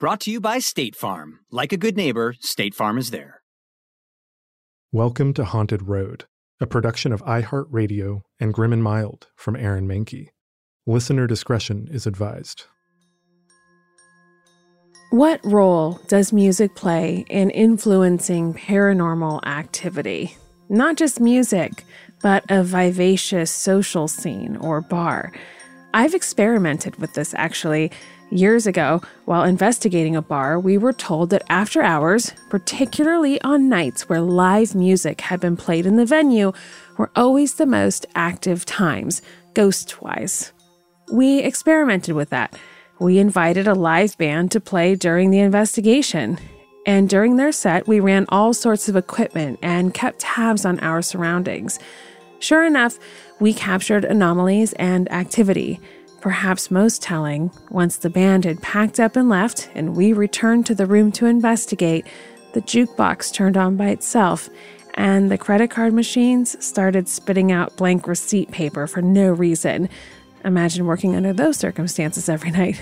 Brought to you by State Farm. Like a good neighbor, State Farm is there. Welcome to Haunted Road, a production of iHeartRadio and Grim and Mild from Aaron Mahnke. Listener discretion is advised. What role does music play in influencing paranormal activity? Not just music, but a vivacious social scene or bar. I've experimented with this actually. Years ago, while investigating a bar, we were told that after hours, particularly on nights where live music had been played in the venue, were always the most active times, ghost wise. We experimented with that. We invited a live band to play during the investigation. And during their set, we ran all sorts of equipment and kept tabs on our surroundings. Sure enough, we captured anomalies and activity. Perhaps most telling, once the band had packed up and left and we returned to the room to investigate, the jukebox turned on by itself and the credit card machines started spitting out blank receipt paper for no reason. Imagine working under those circumstances every night.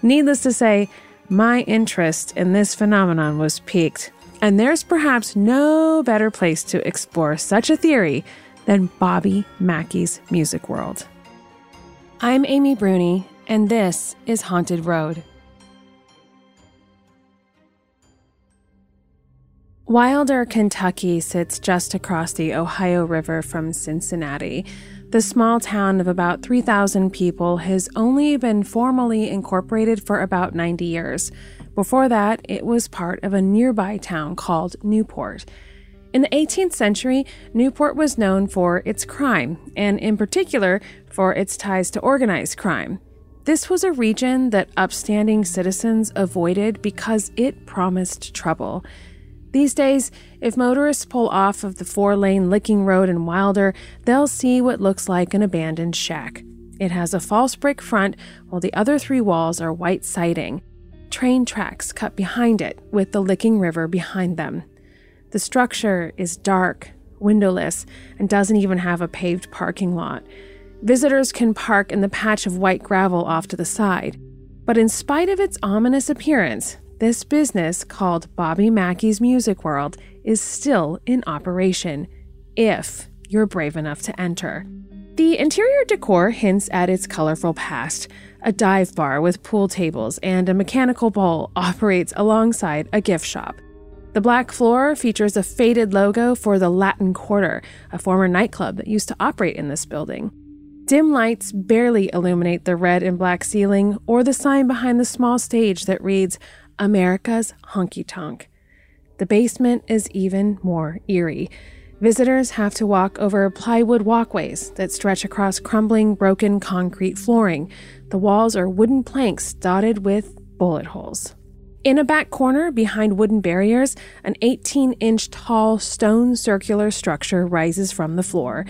Needless to say, my interest in this phenomenon was piqued, and there's perhaps no better place to explore such a theory than Bobby Mackey's music world. I'm Amy Bruni, and this is Haunted Road. Wilder, Kentucky sits just across the Ohio River from Cincinnati. The small town of about 3,000 people has only been formally incorporated for about 90 years. Before that, it was part of a nearby town called Newport. In the 18th century, Newport was known for its crime, and in particular, for its ties to organized crime. This was a region that upstanding citizens avoided because it promised trouble. These days, if motorists pull off of the four lane Licking Road in Wilder, they'll see what looks like an abandoned shack. It has a false brick front, while the other three walls are white siding. Train tracks cut behind it, with the Licking River behind them. The structure is dark, windowless, and doesn't even have a paved parking lot. Visitors can park in the patch of white gravel off to the side. But in spite of its ominous appearance, this business called Bobby Mackey's Music World is still in operation, if you're brave enough to enter. The interior decor hints at its colorful past. A dive bar with pool tables and a mechanical bull operates alongside a gift shop. The black floor features a faded logo for the Latin Quarter, a former nightclub that used to operate in this building. Dim lights barely illuminate the red and black ceiling or the sign behind the small stage that reads America's Honky Tonk. The basement is even more eerie. Visitors have to walk over plywood walkways that stretch across crumbling, broken concrete flooring. The walls are wooden planks dotted with bullet holes. In a back corner, behind wooden barriers, an 18 inch tall stone circular structure rises from the floor.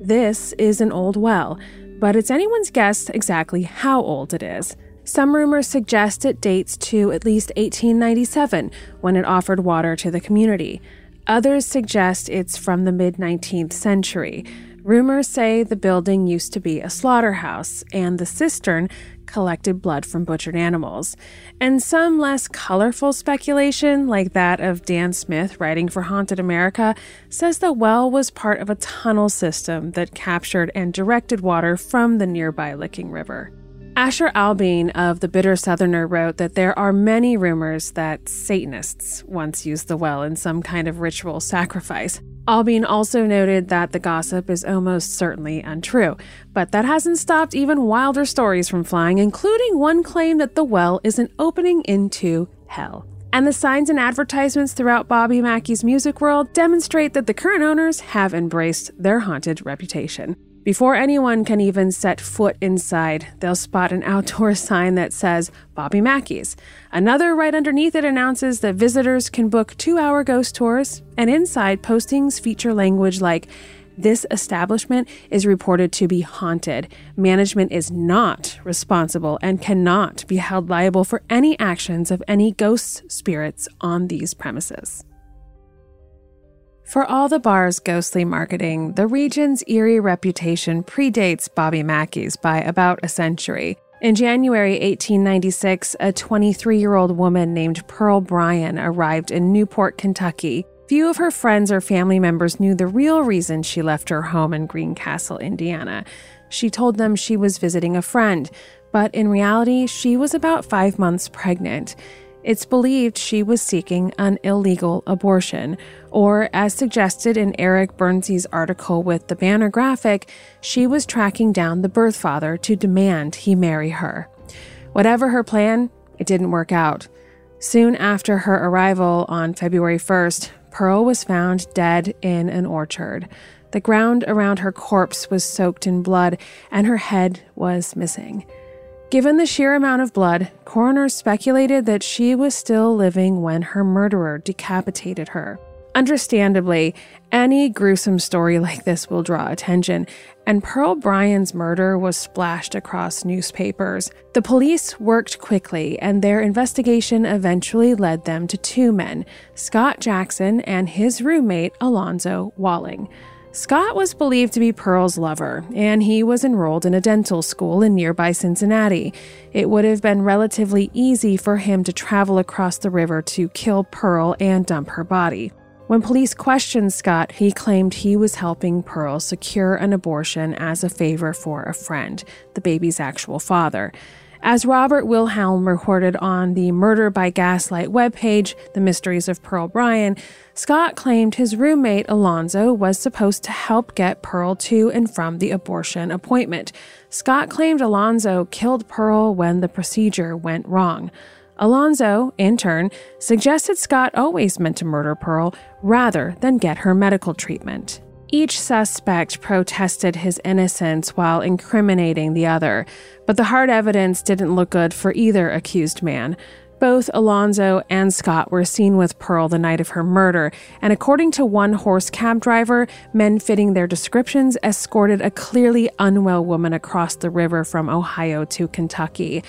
This is an old well, but it's anyone's guess exactly how old it is. Some rumors suggest it dates to at least 1897, when it offered water to the community. Others suggest it's from the mid 19th century. Rumors say the building used to be a slaughterhouse, and the cistern collected blood from butchered animals. And some less colorful speculation, like that of Dan Smith writing for Haunted America, says the well was part of a tunnel system that captured and directed water from the nearby Licking River. Asher Elbein of The Bitter Southerner wrote that there are many rumors that Satanists once used the well in some kind of ritual sacrifice. Elbein also noted that the gossip is almost certainly untrue, but that hasn't stopped even wilder stories from flying, including one claim that the well is an opening into hell. And the signs and advertisements throughout Bobby Mackey's music world demonstrate that the current owners have embraced their haunted reputation. Before anyone can even set foot inside, they'll spot an outdoor sign that says Bobby Mackey's. Another right underneath it announces that visitors can book two hour ghost tours, and inside postings feature language like, this establishment is reported to be haunted. Management is not responsible and cannot be held liable for any actions of any ghosts, spirits on these premises. For all the bar's ghostly marketing, the region's eerie reputation predates Bobby Mackey's by about a century. In January 1896, a 23 year old woman named Pearl Bryan arrived in Newport, Kentucky. Few of her friends or family members knew the real reason she left her home in Greencastle, Indiana. She told them she was visiting a friend, but in reality, she was about five months pregnant. It's believed she was seeking an illegal abortion, or as suggested in Eric Bernsee's article with the Banner graphic, she was tracking down the birth father to demand he marry her. Whatever her plan, it didn't work out. Soon after her arrival on February 1st, Pearl was found dead in an orchard. The ground around her corpse was soaked in blood, and her head was missing. Given the sheer amount of blood, coroners speculated that she was still living when her murderer decapitated her. Understandably, any gruesome story like this will draw attention, and Pearl Bryan's murder was splashed across newspapers. The police worked quickly, and their investigation eventually led them to two men Scott Jackson and his roommate, Alonzo Walling. Scott was believed to be Pearl's lover, and he was enrolled in a dental school in nearby Cincinnati. It would have been relatively easy for him to travel across the river to kill Pearl and dump her body. When police questioned Scott, he claimed he was helping Pearl secure an abortion as a favor for a friend, the baby's actual father. As Robert Wilhelm reported on the Murder by Gaslight webpage, The Mysteries of Pearl Bryan, Scott claimed his roommate Alonzo was supposed to help get Pearl to and from the abortion appointment. Scott claimed Alonzo killed Pearl when the procedure went wrong. Alonzo, in turn, suggested Scott always meant to murder Pearl rather than get her medical treatment. Each suspect protested his innocence while incriminating the other, but the hard evidence didn't look good for either accused man. Both Alonzo and Scott were seen with Pearl the night of her murder, and according to one horse cab driver, men fitting their descriptions escorted a clearly unwell woman across the river from Ohio to Kentucky.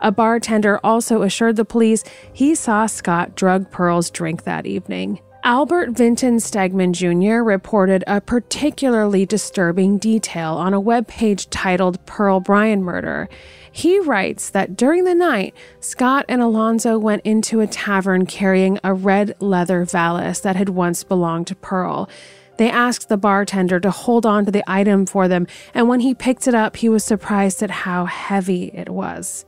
A bartender also assured the police he saw Scott drug Pearl's drink that evening. Albert Vinton Stegman Jr. reported a particularly disturbing detail on a webpage titled Pearl Bryan Murder. He writes that during the night, Scott and Alonzo went into a tavern carrying a red leather valise that had once belonged to Pearl. They asked the bartender to hold on to the item for them, and when he picked it up, he was surprised at how heavy it was.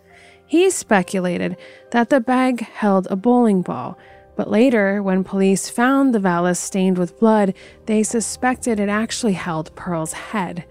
He speculated that the bag held a bowling ball but later, when police found the valise stained with blood, they suspected it actually held Pearl's head.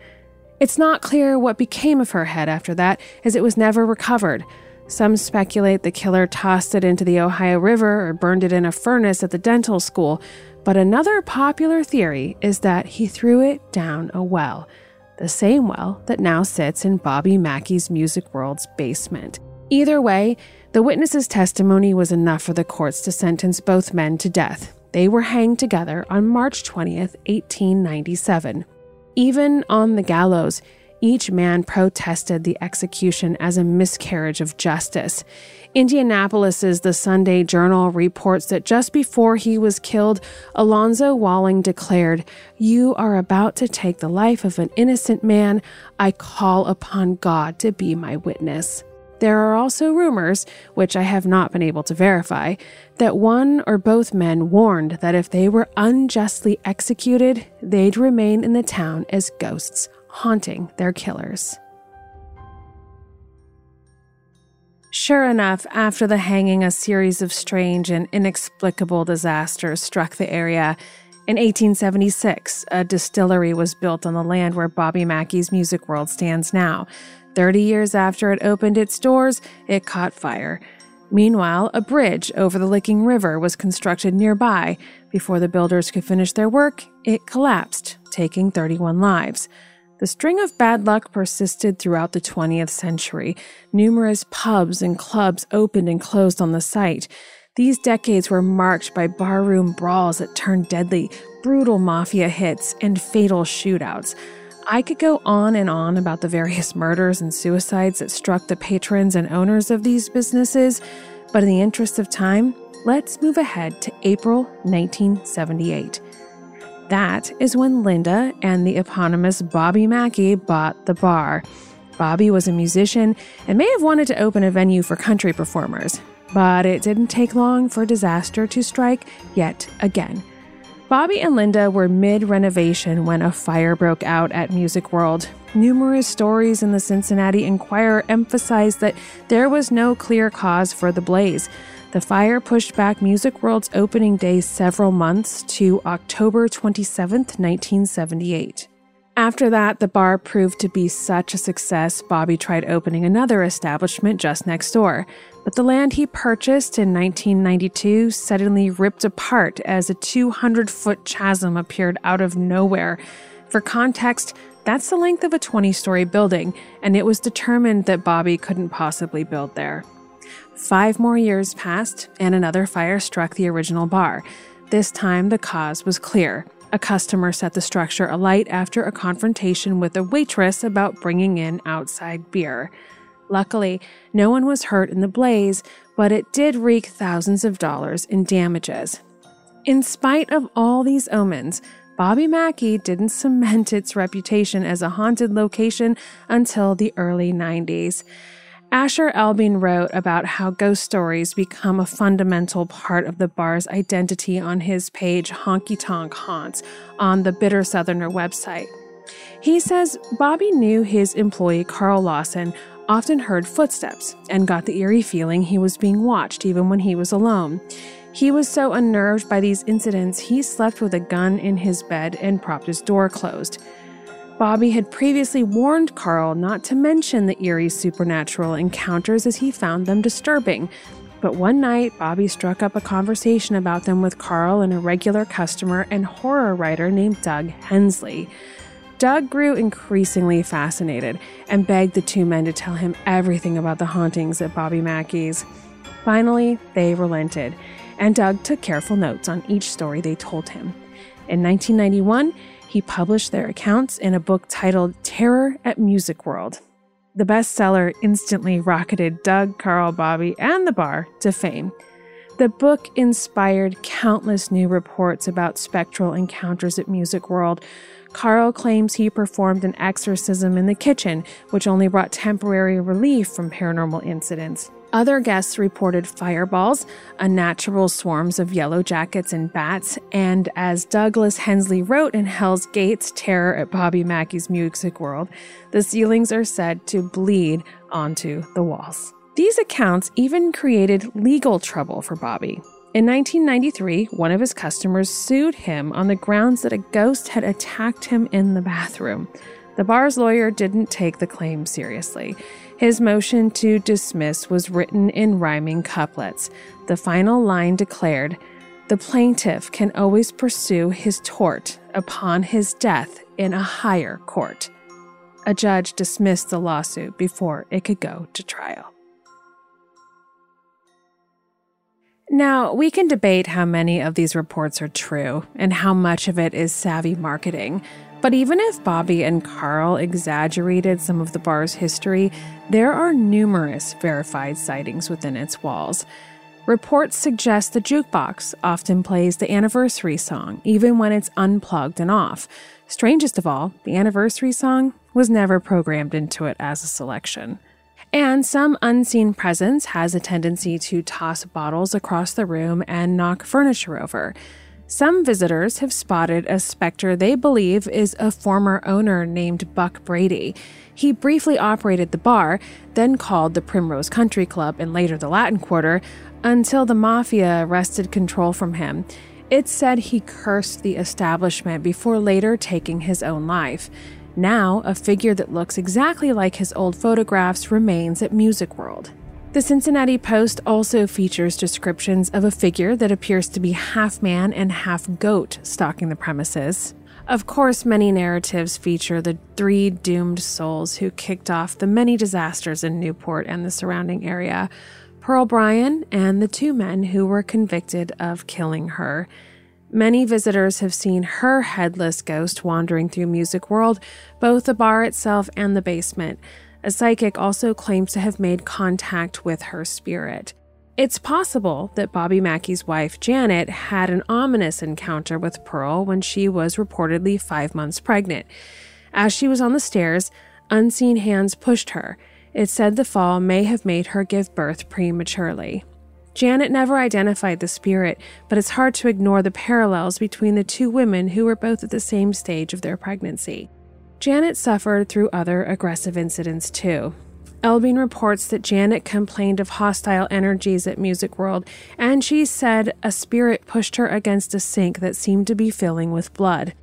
It's not clear what became of her head after that, as it was never recovered. Some speculate the killer tossed it into the Ohio River or burned it in a furnace at the dental school, but another popular theory is that he threw it down a well, the same well that now sits in Bobby Mackey's Music World's basement. Either way, the witness's testimony was enough for the courts to sentence both men to death. They were hanged together on March 20th, 1897. Even on the gallows, each man protested the execution as a miscarriage of justice. Indianapolis's The Sunday Journal reports that just before he was killed, Alonzo Walling declared, You are about to take the life of an innocent man. I call upon God to be my witness. There are also rumors, which I have not been able to verify, that one or both men warned that if they were unjustly executed, they'd remain in the town as ghosts, haunting their killers. Sure enough, after the hanging, a series of strange and inexplicable disasters struck the area. In 1876, a distillery was built on the land where Bobby Mackey's Music World stands now. 30 years after it opened its doors, it caught fire. Meanwhile, a bridge over the Licking River was constructed nearby. Before the builders could finish their work, it collapsed, taking 31 lives. The string of bad luck persisted throughout the 20th century. Numerous pubs and clubs opened and closed on the site. These decades were marked by barroom brawls that turned deadly, brutal mafia hits, and fatal shootouts. I could go on and on about the various murders and suicides that struck the patrons and owners of these businesses, but in the interest of time, let's move ahead to April 1978. That is when Linda and the eponymous Bobby Mackey bought the bar. Bobby was a musician and may have wanted to open a venue for country performers, but it didn't take long for disaster to strike yet again. Bobby and Linda were mid renovation when a fire broke out at Music World. Numerous stories in the Cincinnati Enquirer emphasized that there was no clear cause for the blaze. The fire pushed back Music World's opening day several months to October 27, 1978. After that, the bar proved to be such a success, Bobby tried opening another establishment just next door. But the land he purchased in 1992 suddenly ripped apart as a 200 foot chasm appeared out of nowhere. For context, that's the length of a 20 story building, and it was determined that Bobby couldn't possibly build there. Five more years passed, and another fire struck the original bar. This time, the cause was clear. A customer set the structure alight after a confrontation with a waitress about bringing in outside beer. Luckily, no one was hurt in the blaze, but it did wreak thousands of dollars in damages. In spite of all these omens, Bobby Mackey didn't cement its reputation as a haunted location until the early 90s. Asher Elbein wrote about how ghost stories become a fundamental part of the bar's identity on his page Honky Tonk Haunts on the Bitter Southerner website. He says Bobby knew his employee Carl Lawson often heard footsteps and got the eerie feeling he was being watched even when he was alone. He was so unnerved by these incidents, he slept with a gun in his bed and propped his door closed. Bobby had previously warned Carl not to mention the eerie supernatural encounters as he found them disturbing. But one night, Bobby struck up a conversation about them with Carl and a regular customer and horror writer named Doug Hensley. Doug grew increasingly fascinated and begged the two men to tell him everything about the hauntings at Bobby Mackey's. Finally, they relented, and Doug took careful notes on each story they told him. In 1991, he published their accounts in a book titled Terror at Music World. The bestseller instantly rocketed Doug, Carl, Bobby, and the bar to fame. The book inspired countless new reports about spectral encounters at Music World. Carl claims he performed an exorcism in the kitchen, which only brought temporary relief from paranormal incidents. Other guests reported fireballs, unnatural swarms of yellow jackets and bats, and as Douglas Hensley wrote in Hell's Gates Terror at Bobby Mackey's Music World, the ceilings are said to bleed onto the walls. These accounts even created legal trouble for Bobby. In 1993, one of his customers sued him on the grounds that a ghost had attacked him in the bathroom. The bar's lawyer didn't take the claim seriously. His motion to dismiss was written in rhyming couplets. The final line declared, The plaintiff can always pursue his tort upon his death in a higher court. A judge dismissed the lawsuit before it could go to trial. Now, we can debate how many of these reports are true and how much of it is savvy marketing. But even if Bobby and Carl exaggerated some of the bar's history, there are numerous verified sightings within its walls. Reports suggest the jukebox often plays the anniversary song, even when it's unplugged and off. Strangest of all, the anniversary song was never programmed into it as a selection. And some unseen presence has a tendency to toss bottles across the room and knock furniture over. Some visitors have spotted a specter they believe is a former owner named Buck Brady. He briefly operated the bar, then called the Primrose Country Club and later the Latin Quarter, until the mafia wrested control from him. It's said he cursed the establishment before later taking his own life. Now, a figure that looks exactly like his old photographs remains at Music World. The Cincinnati Post also features descriptions of a figure that appears to be half man and half goat stalking the premises. Of course, many narratives feature the three doomed souls who kicked off the many disasters in Newport and the surrounding area Pearl Bryan and the two men who were convicted of killing her. Many visitors have seen her headless ghost wandering through Music World, both the bar itself and the basement. A psychic also claims to have made contact with her spirit. It's possible that Bobby Mackey's wife, Janet, had an ominous encounter with Pearl when she was reportedly five months pregnant. As she was on the stairs, unseen hands pushed her. It said the fall may have made her give birth prematurely. Janet never identified the spirit, but it's hard to ignore the parallels between the two women who were both at the same stage of their pregnancy. Janet suffered through other aggressive incidents too. Elbein reports that Janet complained of hostile energies at Music World, and she said a spirit pushed her against a sink that seemed to be filling with blood.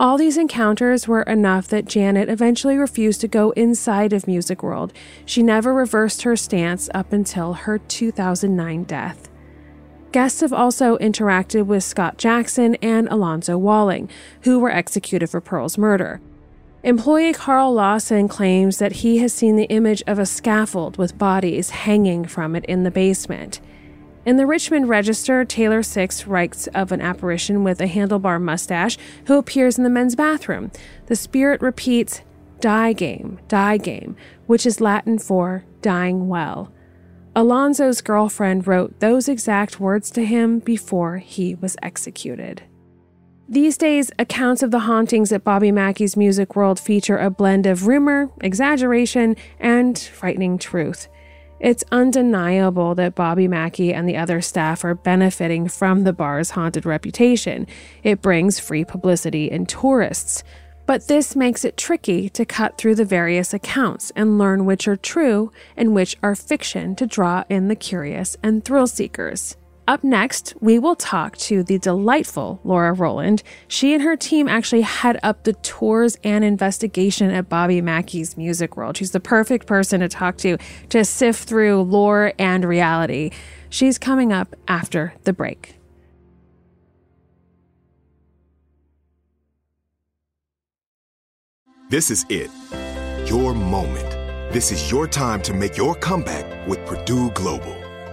All these encounters were enough that Janet eventually refused to go inside of Music World. She never reversed her stance up until her 2009 death. Guests have also interacted with Scott Jackson and Alonzo Walling, who were executed for Pearl's murder. Employee Carl Lawson claims that he has seen the image of a scaffold with bodies hanging from it in the basement. In the Richmond Register, Taylor Six writes of an apparition with a handlebar mustache who appears in the men's bathroom. The spirit repeats, Die game, die game, which is Latin for dying well. Alonzo's girlfriend wrote those exact words to him before he was executed. These days, accounts of the hauntings at Bobby Mackey's Music World feature a blend of rumor, exaggeration, and frightening truth. It's undeniable that Bobby Mackey and the other staff are benefiting from the bar's haunted reputation. It brings free publicity and tourists. But this makes it tricky to cut through the various accounts and learn which are true and which are fiction to draw in the curious and thrill seekers. Up next, we will talk to the delightful Laura Roland. She and her team actually head up the tours and investigation at Bobby Mackey's Music World. She's the perfect person to talk to to sift through lore and reality. She's coming up after the break. This is it. Your moment. This is your time to make your comeback with Purdue Global.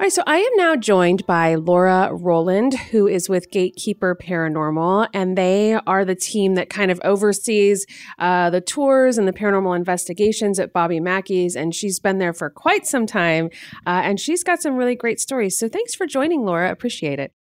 All right, so I am now joined by Laura Roland, who is with Gatekeeper Paranormal, and they are the team that kind of oversees uh, the tours and the paranormal investigations at Bobby Mackey's. And she's been there for quite some time, uh, and she's got some really great stories. So thanks for joining, Laura. Appreciate it.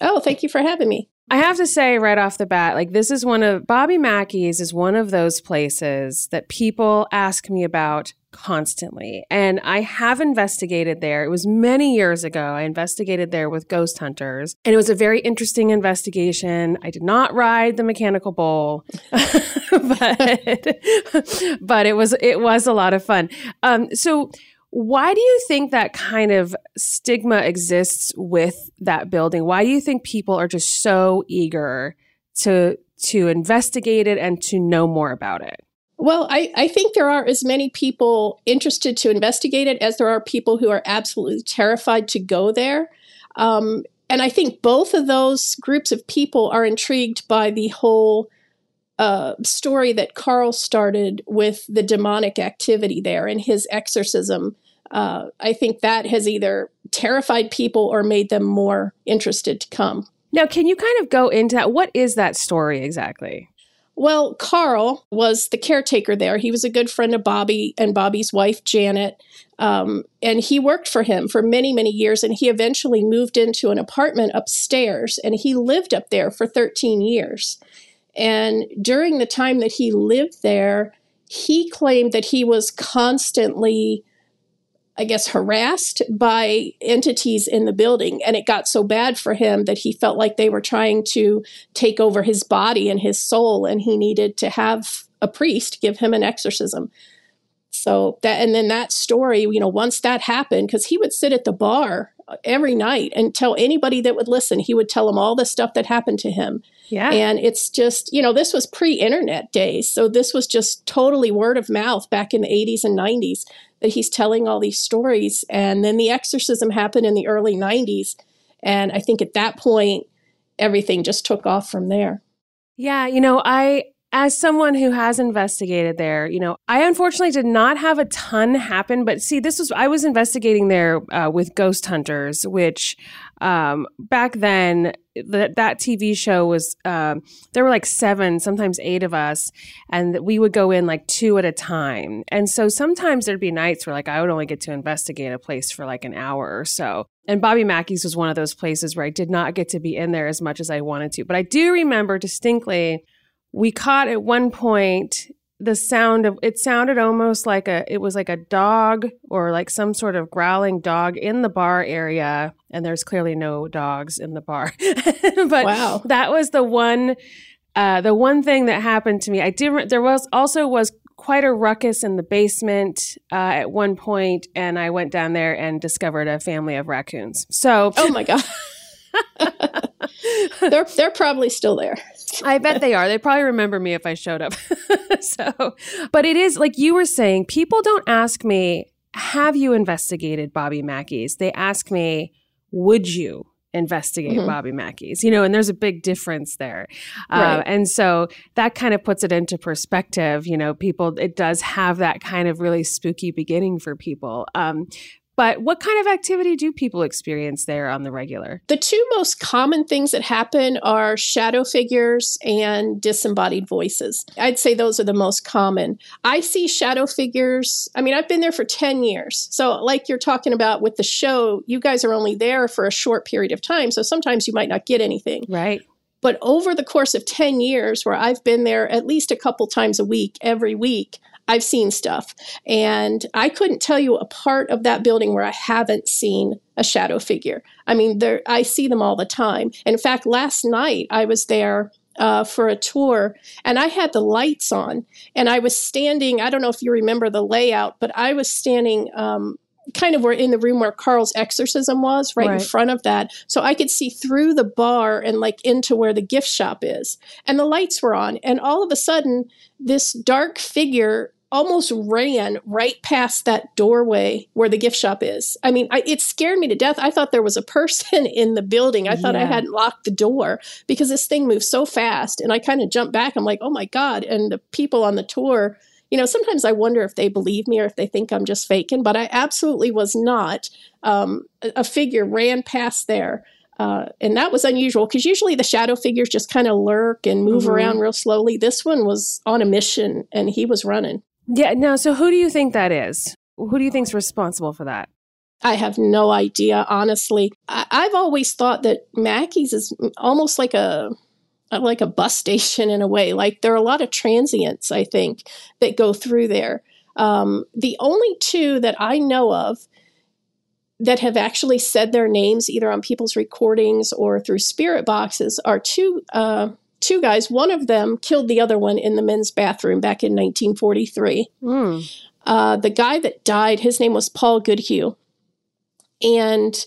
Oh, thank you for having me. I have to say right off the bat, like this is one of Bobby Mackey's is one of those places that people ask me about constantly. And I have investigated there. It was many years ago. I investigated there with ghost hunters, and it was a very interesting investigation. I did not ride the mechanical bull, but but it was it was a lot of fun. Um, so Why do you think that kind of stigma exists with that building? Why do you think people are just so eager to to investigate it and to know more about it? Well, I, I think there are as many people interested to investigate it as there are people who are absolutely terrified to go there. Um, and I think both of those groups of people are intrigued by the whole uh, story that Carl started with the demonic activity there and his exorcism. Uh, I think that has either terrified people or made them more interested to come. Now, can you kind of go into that? What is that story exactly? Well, Carl was the caretaker there. He was a good friend of Bobby and Bobby's wife, Janet. Um, and he worked for him for many, many years. And he eventually moved into an apartment upstairs and he lived up there for 13 years. And during the time that he lived there, he claimed that he was constantly, I guess, harassed by entities in the building. And it got so bad for him that he felt like they were trying to take over his body and his soul, and he needed to have a priest give him an exorcism. So that, and then that story, you know, once that happened, because he would sit at the bar every night and tell anybody that would listen, he would tell them all the stuff that happened to him. Yeah. And it's just, you know, this was pre internet days. So this was just totally word of mouth back in the 80s and 90s that he's telling all these stories. And then the exorcism happened in the early 90s. And I think at that point, everything just took off from there. Yeah. You know, I, as someone who has investigated there, you know, I unfortunately did not have a ton happen. But see, this was I was investigating there uh, with Ghost Hunters, which um, back then that that TV show was um, there were like seven, sometimes eight of us, and we would go in like two at a time. And so sometimes there'd be nights where like I would only get to investigate a place for like an hour or so. And Bobby Mackey's was one of those places where I did not get to be in there as much as I wanted to. But I do remember distinctly we caught at one point the sound of it sounded almost like a it was like a dog or like some sort of growling dog in the bar area and there's clearly no dogs in the bar but wow. that was the one uh, the one thing that happened to me i didn't. there was also was quite a ruckus in the basement uh, at one point and i went down there and discovered a family of raccoons so oh my god they're they're probably still there. I bet they are. They probably remember me if I showed up. so, but it is like you were saying, people don't ask me, "Have you investigated Bobby Mackey's?" They ask me, "Would you?" investigate mm-hmm. Bobby Mackey's, you know, and there's a big difference there. Uh, right. Uh, and so that kind of puts it into perspective. You know, people, it does have that kind of really spooky beginning for people. Um, but what kind of activity do people experience there on the regular? The two most common things that happen are shadow figures and disembodied voices. I'd say those are the most common. I see shadow figures. I mean, I've been there for 10 years. So, like you're talking about with the show, you guys are only there for a short period of time. So, sometimes you might not get anything. Right. But over the course of 10 years, where I've been there at least a couple times a week, every week, I've seen stuff. And I couldn't tell you a part of that building where I haven't seen a shadow figure. I mean, there I see them all the time. And in fact, last night I was there uh, for a tour and I had the lights on and I was standing. I don't know if you remember the layout, but I was standing um, kind of were in the room where Carl's exorcism was, right, right, in front of that. So I could see through the bar and like into where the gift shop is. And the lights were on. And all of a sudden, this dark figure almost ran right past that doorway where the gift shop is. I mean, I, it scared me to death. I thought there was a person in the building. I thought. I hadn't locked the door because this thing moved so fast. And I kind of jumped back. I'm like, oh my God. And the people on the tour, you know, sometimes I wonder if they believe me or if they think I'm just faking, but I absolutely was not. Um, a figure ran past there. Uh, and that was unusual because usually the shadow figures just kind of lurk and move mm-hmm. around real slowly. This one was on a mission and he was running. Yeah. Now, so who do you think that is? Who do you think's responsible for that? I have no idea, honestly. I- have always thought that Mackey's is almost like a like a bus station in a way. Like there are a lot of transients, I think, that go through there. Um, the only two that I know of that have actually said their names either on people's recordings or through spirit boxes are two uh, two guys. One of them killed the other one in the men's bathroom back in 1943. Mm. Uh, the guy that died, his name was Paul Goodhue. And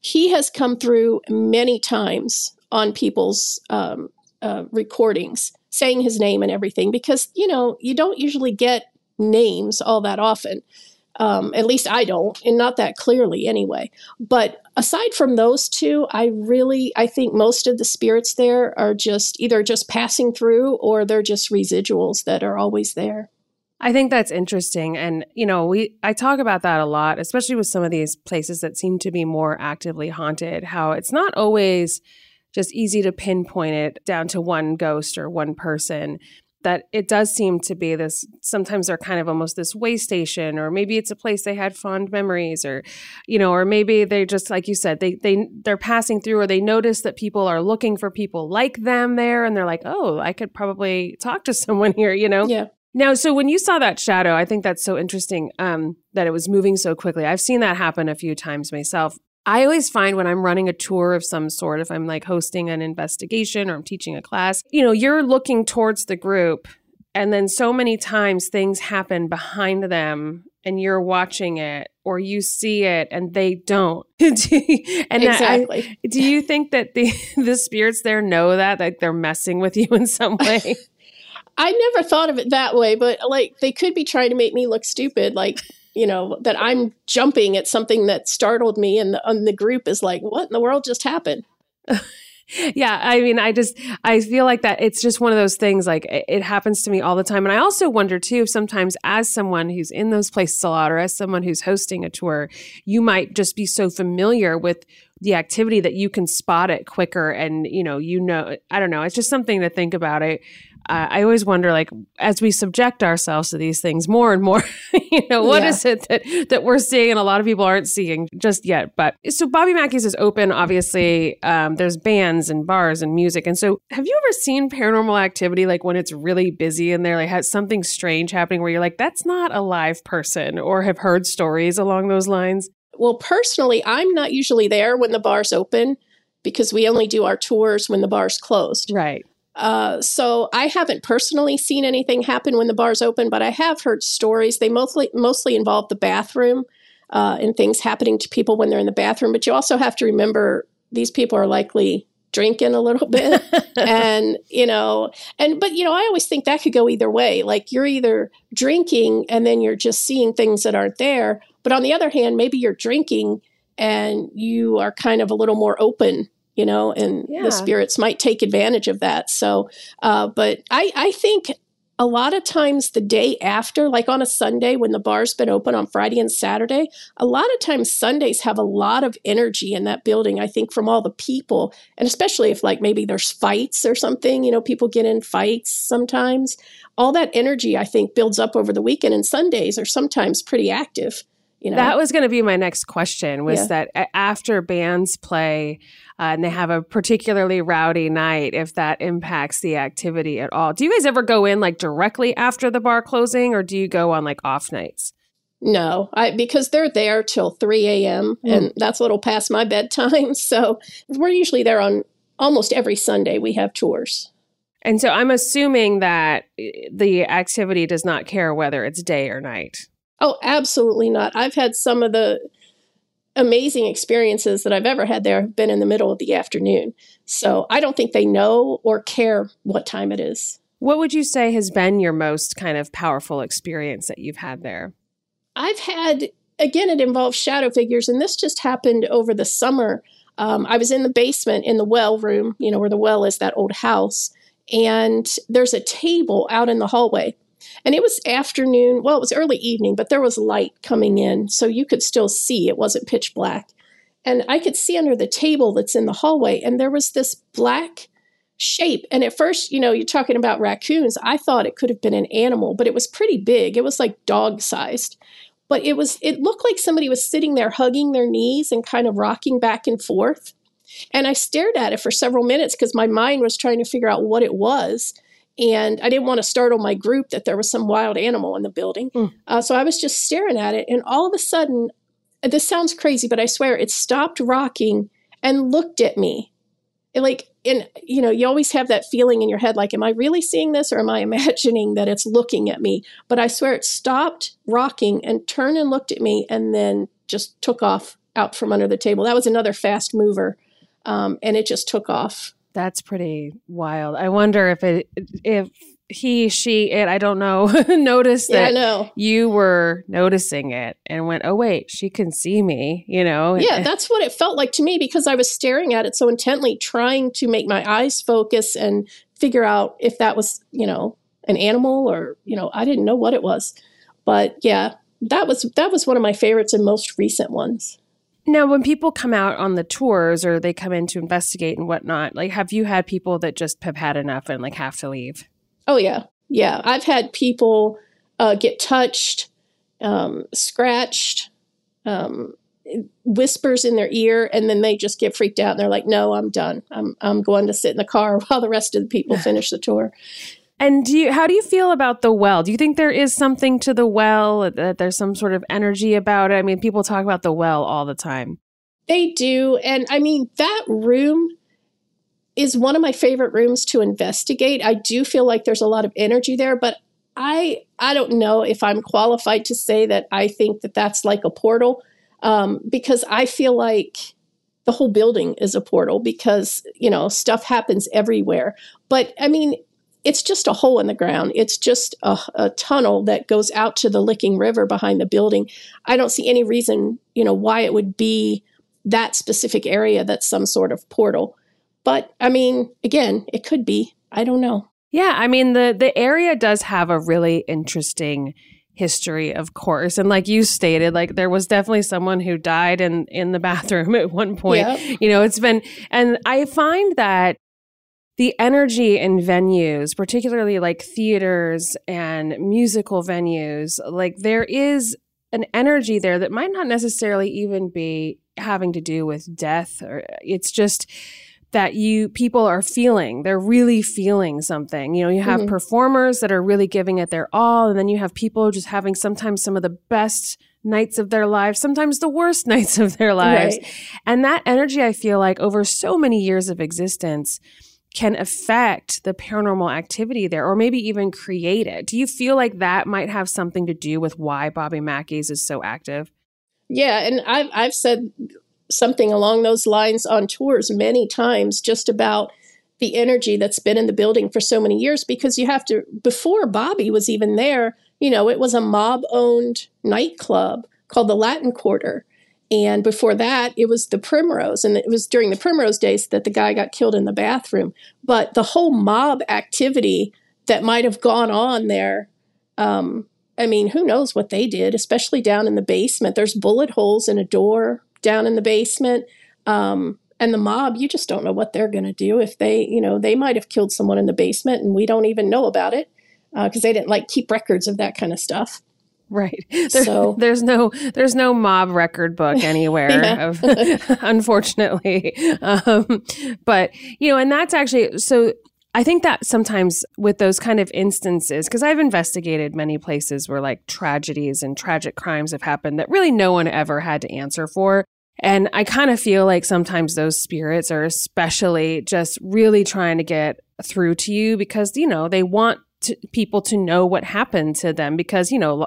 he has come through many times on people's um, uh, recordings saying his name and everything because, you know, you don't usually get names all that often. Um, at least I don't, and not that clearly anyway. But aside from those two, I really I think most of the spirits there are just either just passing through or they're just residuals that are always there. I think that's interesting. And, you know, we I talk about that a lot, especially with some of these places that seem to be more actively haunted, how it's not always just easy to pinpoint it down to one ghost or one person. That it does seem to be this sometimes they're kind of almost this way station, or maybe it's a place they had fond memories, or you know, or maybe they just like you said, they they they're passing through or they notice that people are looking for people like them there and they're like, Oh, I could probably talk to someone here, you know? Yeah. Now, so when you saw that shadow, I think that's so interesting um, that it was moving so quickly. I've seen that happen a few times myself. I always find when I'm running a tour of some sort, if I'm like hosting an investigation or I'm teaching a class, you know, you're looking towards the group, and then so many times things happen behind them and you're watching it or you see it and they don't. and exactly. I, do you think that the the spirits there know that like they're messing with you in some way? I never thought of it that way, but like they could be trying to make me look stupid, like you know that I'm jumping at something that startled me, and the, and the group is like, "What in the world just happened?" yeah, I mean, I just I feel like that it's just one of those things. Like it, happens to me all the time, and I also wonder too. Sometimes, as someone who's in those places a lot, or as someone who's hosting a tour, you might just be so familiar with the activity that you can spot it quicker, and you know, you know, I don't know. It's just something to think about. It uh, I always wonder, like, as we subject ourselves to these things more and more, you know, what yeah. is it that that we're seeing and a lot of people aren't seeing just yet? But so Bobby Mackey's is open. Obviously, um, there's bands and bars and music. And so, have you ever seen paranormal activity like when it's really busy and there like has something strange happening where you're like, that's not a live person, or have heard stories along those lines? Well, personally, I'm not usually there when the bar's open because we only do our tours when the bar's closed. Right. Uh, so I haven't personally seen anything happen when the bar's open, but I have heard stories. They mostly mostly involve the bathroom uh, and things happening to people when they're in the bathroom. But you also have to remember these people are likely drinking a little bit, and you know, and but you know, I always think that could go either way. Like you're either drinking and then you're just seeing things that aren't there, but on the other hand, maybe you're drinking and you are kind of a little more open you know, and yeah. the spirits might take advantage of that. So, uh, but I, I think a lot of times the day after, like on a Sunday when the bar's been open on Friday and Saturday, a lot of times Sundays have a lot of energy in that building, I think, from all the people. And especially if, like, maybe there's fights or something, you know, people get in fights sometimes. All that energy, I think, builds up over the weekend, and Sundays are sometimes pretty active. You know? That was going to be my next question was yeah. that after bands play uh, and they have a particularly rowdy night, if that impacts the activity at all. Do you guys ever go in like directly after the bar closing or do you go on like off nights? No, I, because they're there till 3 a.m. Mm. and that's a little past my bedtime. So we're usually there on almost every Sunday. We have tours. And so I'm assuming that eh, the activity does not care whether it's day or night. Oh, absolutely not. I've had some of the amazing experiences that I've ever had there have been in the middle of the afternoon. So I don't think they know or care what time it is. What would you say has been your most kind of powerful experience that you've had there? I've had, again, it involves shadow figures, and this just happened over the summer. Um, I was in the basement in the well room, you know, where the well is that old house, and there's a table out in the hallway. And it was afternoon, well, it was early evening, but there was light coming in, so you could still see. It wasn't pitch black. And I could see under the table that's in the hallway, and there was this black shape. And at first, you know, you're talking about raccoons. I thought it could have been an animal, but it was pretty big. It was like dog sized. But it was it looked like somebody was sitting there hugging their knees and kind of rocking back and forth. And I stared at it for several minutes because my mind was trying to figure out what it was. And I didn't want to startle my group that there was some wild animal in the building. Mm. Uh, so I was just staring at it. And all of a sudden, this sounds crazy, but I swear it stopped rocking and looked at me. like and you know you always have that feeling in your head like am i really seeing this or am i imagining that it's looking at me but i swear it stopped rocking and turned and looked at me and then just took off out from under the table that was another fast mover um, and it just took off that's pretty wild i wonder if it if he, she, it, I don't know, noticed Yeah, that know. you were noticing it and went, oh, wait, she can see me, you know? Yeah, that's what it felt like to me because I was staring at it so intently, trying to make my eyes focus and figure out if that was, you know, an animal or, you know, I didn't know what it was. But yeah, that was that was one of my favorites and most recent ones. Now, when people come out on the tours or they come in to investigate and whatnot, like, have you had people that just have had enough and like have to leave? Oh yeah, yeah. I've had people uh, get touched, um, scratched, um, whispers in their ear, and then they just get freaked out and they're like, "No, I'm done. I'm I'm going to sit in the car while the rest of the people finish the tour." And do you, how do you feel about the well? Do you think there is something to the well that there's some sort of energy about it? I mean, people talk about the well all the time. They do, and I mean that room is one of my favorite rooms to investigate. I do feel like there's a lot of energy there, but I I don't know if I'm qualified to say that I think that that's like a portal um, because I feel like the whole building is a portal because you know stuff happens everywhere. But I mean, it's just a hole in the ground. It's just a, a tunnel that goes out to the Licking River behind the building. I don't see any reason you know why it would be that specific area that's some sort of portal. But I mean, again, it could be. I don't know. Yeah, I mean the the area does have a really interesting history, of course. And like you stated, like there was definitely someone who died in in the bathroom at one point. Yep. You know, it's been and I find that the energy in venues, particularly like theaters and musical venues, like there is an energy there that might not necessarily even be having to do with death or it's just that you people are feeling they're really feeling something you know you have Mhm. performers that are really giving it their all and then you have people just having sometimes some of the best nights of their lives sometimes the worst nights of their lives Right. and that energy i feel like over so many years of existence can affect the paranormal activity there or maybe even create it do you feel like that might have something to do with why bobby mackey's is so active Yeah, and I've I've said something along those lines on tours many times, just about the energy that's been in the building for so many years. Because you have to before Bobby was even there, you know, it was a mob-owned nightclub called the Latin Quarter. And before that, it was the Primrose. And it was during the Primrose days that the guy got killed in the bathroom. But the whole mob activity that might have gone on there, um, I mean, who knows what they did, especially down in the basement. There's bullet holes in a door down in the basement. Um, and the mob, you just don't know what they're going to do. If they, you know, they might have killed someone in the basement and we don't even know about it because they didn't like keep records of that kind of stuff. Right. There, So- there's no there's no mob record book anywhere, of, unfortunately. Um, but you know, and that's actually so. I think that sometimes with those kind of instances, because I've investigated many places where like tragedies and tragic crimes have happened that really no one ever had to answer for. And I kind of feel like sometimes those spirits are especially just really trying to get through to you because, you know, they want to, people to know what happened to them because, you know,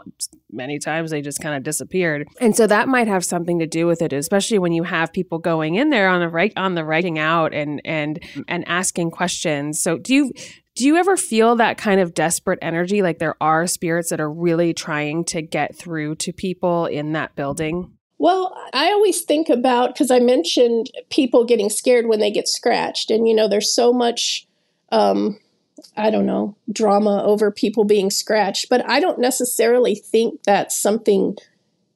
many times they just kind of disappeared. And so that might have something to do with it, especially when you have people going in there on the right on the writing out and and and asking questions. So do you do you ever feel that kind of desperate energy like there are spirits that are really trying to get through to people in that building? Well, I always think about because I mentioned people getting scared when they get scratched, and you know, there's so much, um, I don't know, drama over people being scratched, but I don't necessarily think that's something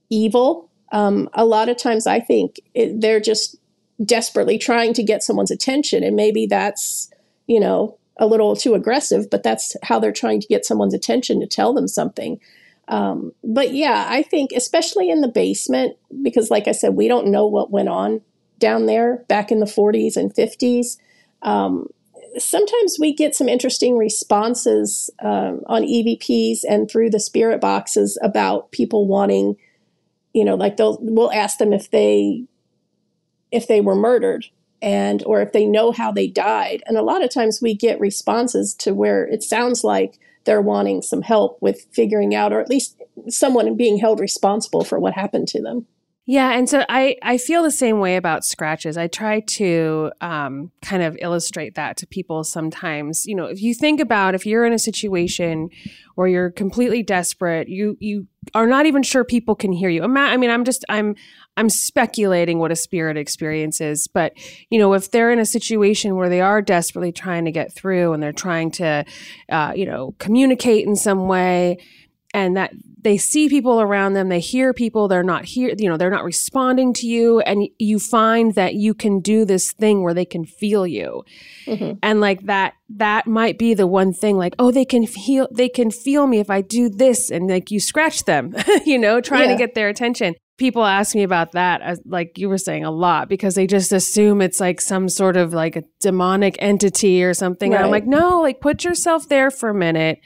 evil. Um, a lot of times, I think it, they're just desperately trying to get someone's attention, and maybe that's, you know, a little too aggressive, but that's how they're trying to get someone's attention to tell them something. Um, but yeah, I think especially in the basement, because like I said, we don't know what went on down there back in the 40s and 50s. Um, sometimes we get some interesting responses um, on EVPs and through the spirit boxes about people wanting, you know, like they'll we'll ask them if they if they were murdered and or if they know how they died. And a lot of times we get responses to where it sounds like they're wanting some help with figuring out or at least someone being held responsible for what happened to them. Yeah, and so I I feel the same way about scratches. I try to um, kind of illustrate that to people sometimes. You know, if you think about if you're in a situation where you're completely desperate, you you are not even sure people can hear you. I mean, I'm just I'm I'm speculating what a spirit experience is, but you know, if they're in a situation where they are desperately trying to get through and they're trying to, uh, you know, communicate in some way, and that they see people around them they hear people they're not here you know they're not responding to you and you find that you can do this thing where they can feel you mm-hmm. and like that that might be the one thing like oh they can feel they can feel me if i do this and like you scratch them you know trying yeah. to get their attention people ask me about that as like you were saying a lot because they just assume it's like some sort of like a demonic entity or something right. and i'm like no like put yourself there for a minute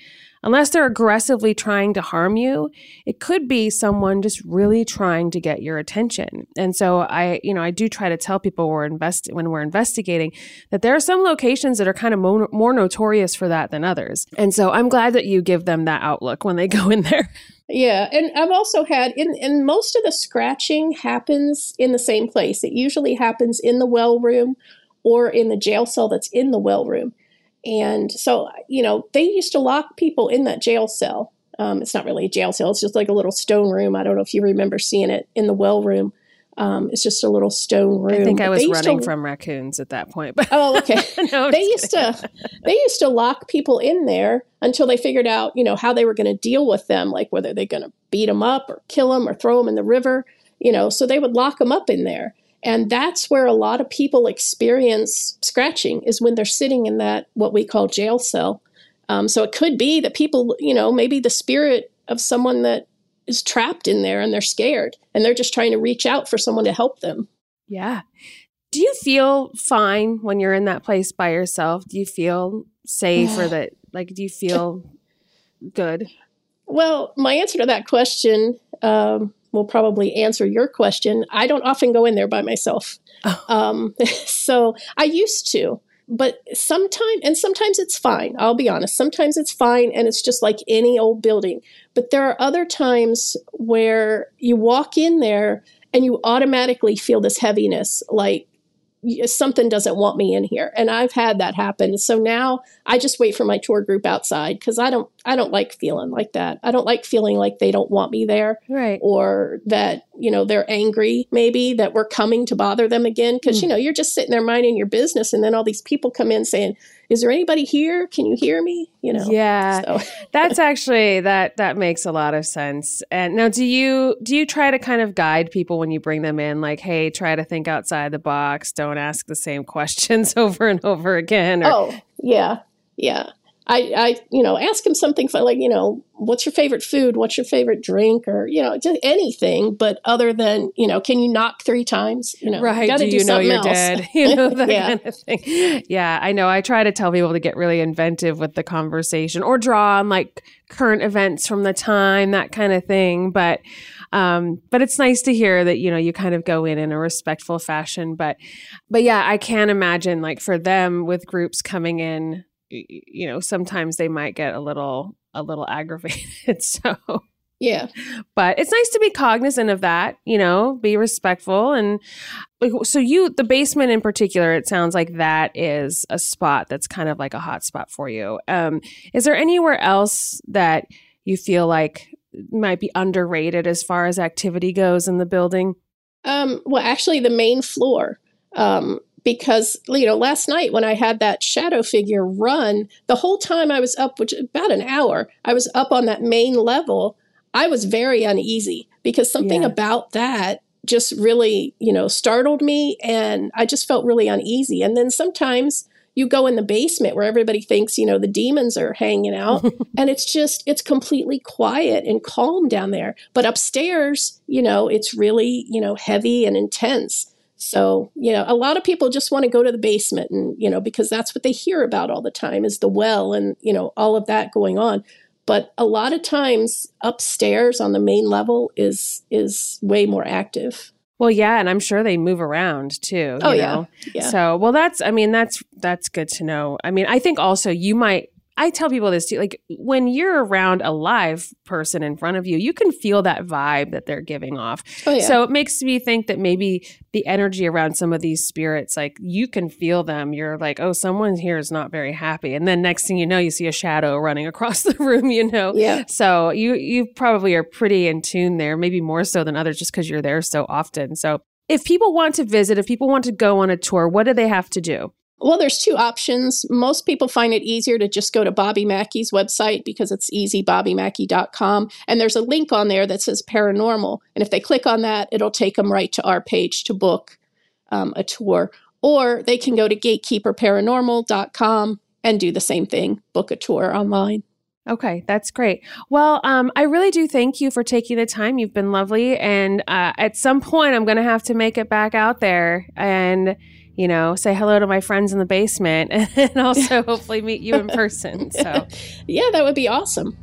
unless they're aggressively trying to harm you, it could be someone just really trying to get your attention. And so I, you know, I do try to tell people we're invest when we're investigating that there are some locations that are kind of mo- more notorious for that than others. And so I'm glad that you give them that outlook when they go in there. Yeah, and I've also had in in most of the scratching happens in the same place. It usually happens in the well room or in the jail cell that's in the well room. And so, you know, they used to lock people in that jail cell. Um, it's not really a jail cell, it's just like a little stone room. I don't know if you remember seeing it in the well room. Um, it's just a little stone room. I think I was running to, from raccoons at that point. But oh, okay. no, they used kidding. to they used to lock people in there until they figured out, you know, how they were going to deal with them, like whether they're going to beat them up or kill them or throw them in the river. You know, so they would lock them up in there. And that's where a lot of people experience scratching is when they're sitting in that, what we call jail cell. Um, so it could be that people, you know, maybe the spirit of someone that is trapped in there and they're scared and they're just trying to reach out for someone to help them. Yeah. Do you feel fine when you're in that place by yourself? Do you feel safe or that, like, do you feel good? Well, my answer to that question um, will probably answer your question. I don't often go in there by myself. Oh. Um, so I used to, but sometimes, and sometimes it's fine. I'll be honest. Sometimes it's fine and it's just like any old building. But there are other times where you walk in there and you automatically feel this heaviness like something doesn't want me in here. And i've had that happen. So now i just wait for my tour group outside because i don't i don't like feeling like that. I don't like feeling like they don't want me there right. or that you know they're angry maybe that we're coming to bother them again because mm. you know you're just sitting there minding your business and then all these people come in saying is there anybody here? Can you hear me? You know yeah. so. that's actually that that makes a lot of sense. And now do you do you try to kind of guide people when you bring them in? Like hey try to think outside the box. Don't ask the same questions over and over again or- oh yeah yeah I, I, you know, ask him something for like, you know, what's your favorite food? What's your favorite drink? Or, you know, just anything, but other than, you know, can you knock three times? You know, right. Do, do you know you're else. dead? You know, that yeah. kind of thing. Yeah. I know. I try to tell people to get really inventive with the conversation or draw on like current events from the time, that kind of thing. But, um, but it's nice to hear that, you know, you kind of go in in a respectful fashion. But, but yeah, I can imagine like for them with groups coming in, you know sometimes they might get a little a little aggravated so. Yeah. But it's nice to be cognizant of that you know be respectful and so you the basement in particular it sounds like that is a spot that's kind of like a hot spot for you. Um is there anywhere else that you feel like might be underrated as far as activity goes in the building? Um well actually the main floor um because you know last night when i had that shadow figure run the whole time i was up which about an hour i was up on that main level i was very uneasy because something yeah. about that just really you know startled me and i just felt really uneasy. And then sometimes you go in the basement where everybody thinks you know the demons are hanging out and it's just it's completely quiet and calm down there. But upstairs you know it's really you know heavy and intense so, you know, a lot of people just want to go to the basement and, you know, because that's what they hear about all the time is the well and, you know, all of that going on. But a lot of times upstairs on the main level is is way more active. Well, yeah, and I'm sure they move around too. Oh yeah, know? yeah. So, well, that's, I mean, that's, that's good to know. I mean, I think also you might, I tell people this too, like when you're around a live person in front of you, you can feel that vibe that they're giving off. Oh, yeah. So it makes me think that maybe the energy around some of these spirits, like you can feel them. You're like, oh, someone here is not very happy. And then next thing you know, you see a shadow running across the room, you know? Yeah. So you, you probably are pretty in tune there, maybe more so than others just because you're there so often. So if people want to visit, if people want to go on a tour, what do they have to do? Well, there's two options. Most people find it easier to just go to Bobby Mackey's website because it's easy, bobbymackey.com. And there's a link on there that says paranormal. And if they click on that, it'll take them right to our page to book um, a tour. Or they can go to gatekeeperparanormal.com and do the same thing, book a tour online. Okay, that's great. Well, um, I really do thank you for taking the time. You've been lovely. And uh, at some point, I'm going to have to make it back out there and, you know, say hello to my friends in the basement and also hopefully meet you in person. So, yeah, that would be awesome.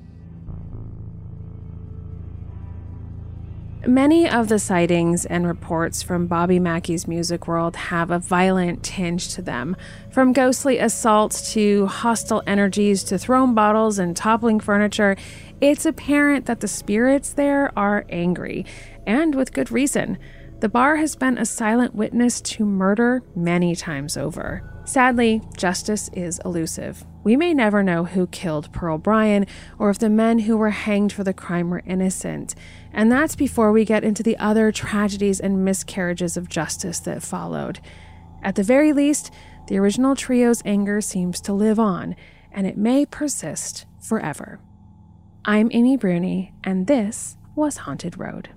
Many of the sightings and reports from Bobby Mackey's music world have a violent tinge to them. From ghostly assaults to hostile energies to thrown bottles and toppling furniture, it's apparent that the spirits there are angry, and with good reason. The bar has been a silent witness to murder many times over. Sadly, justice is elusive. We may never know who killed Pearl Bryan or if the men who were hanged for the crime were innocent. And that's before we get into the other tragedies and miscarriages of justice that followed. At the very least, the original trio's anger seems to live on, and it may persist forever. I'm Amy Bruni, and this was Haunted Road.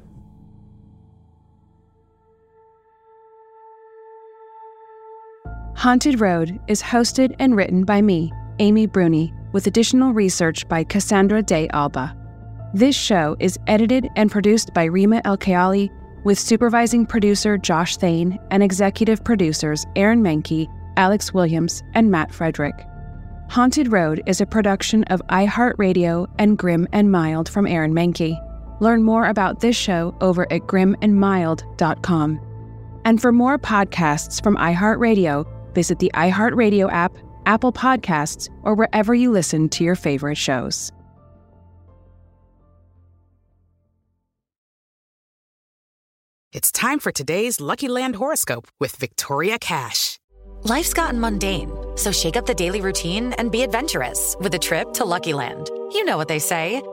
Haunted Road is hosted and written by me, Amy Bruni, with additional research by Cassandra de Alba. This show is edited and produced by Rima El with supervising producer Josh Thane and executive producers Aaron Mahnke, Alex Williams, and Matt Frederick. Haunted Road is a production of iHeartRadio and Grim and Mild from Aaron Mahnke. Learn more about this show over at grimandmild.com. And for more podcasts from iHeartRadio, visit the iHeartRadio app, Apple Podcasts, or wherever you listen to your favorite shows. It's time for today's Lucky Land horoscope with Victoria Cash. Life's gotten mundane, so shake up the daily routine and be adventurous with a trip to Lucky Land. You know what they say.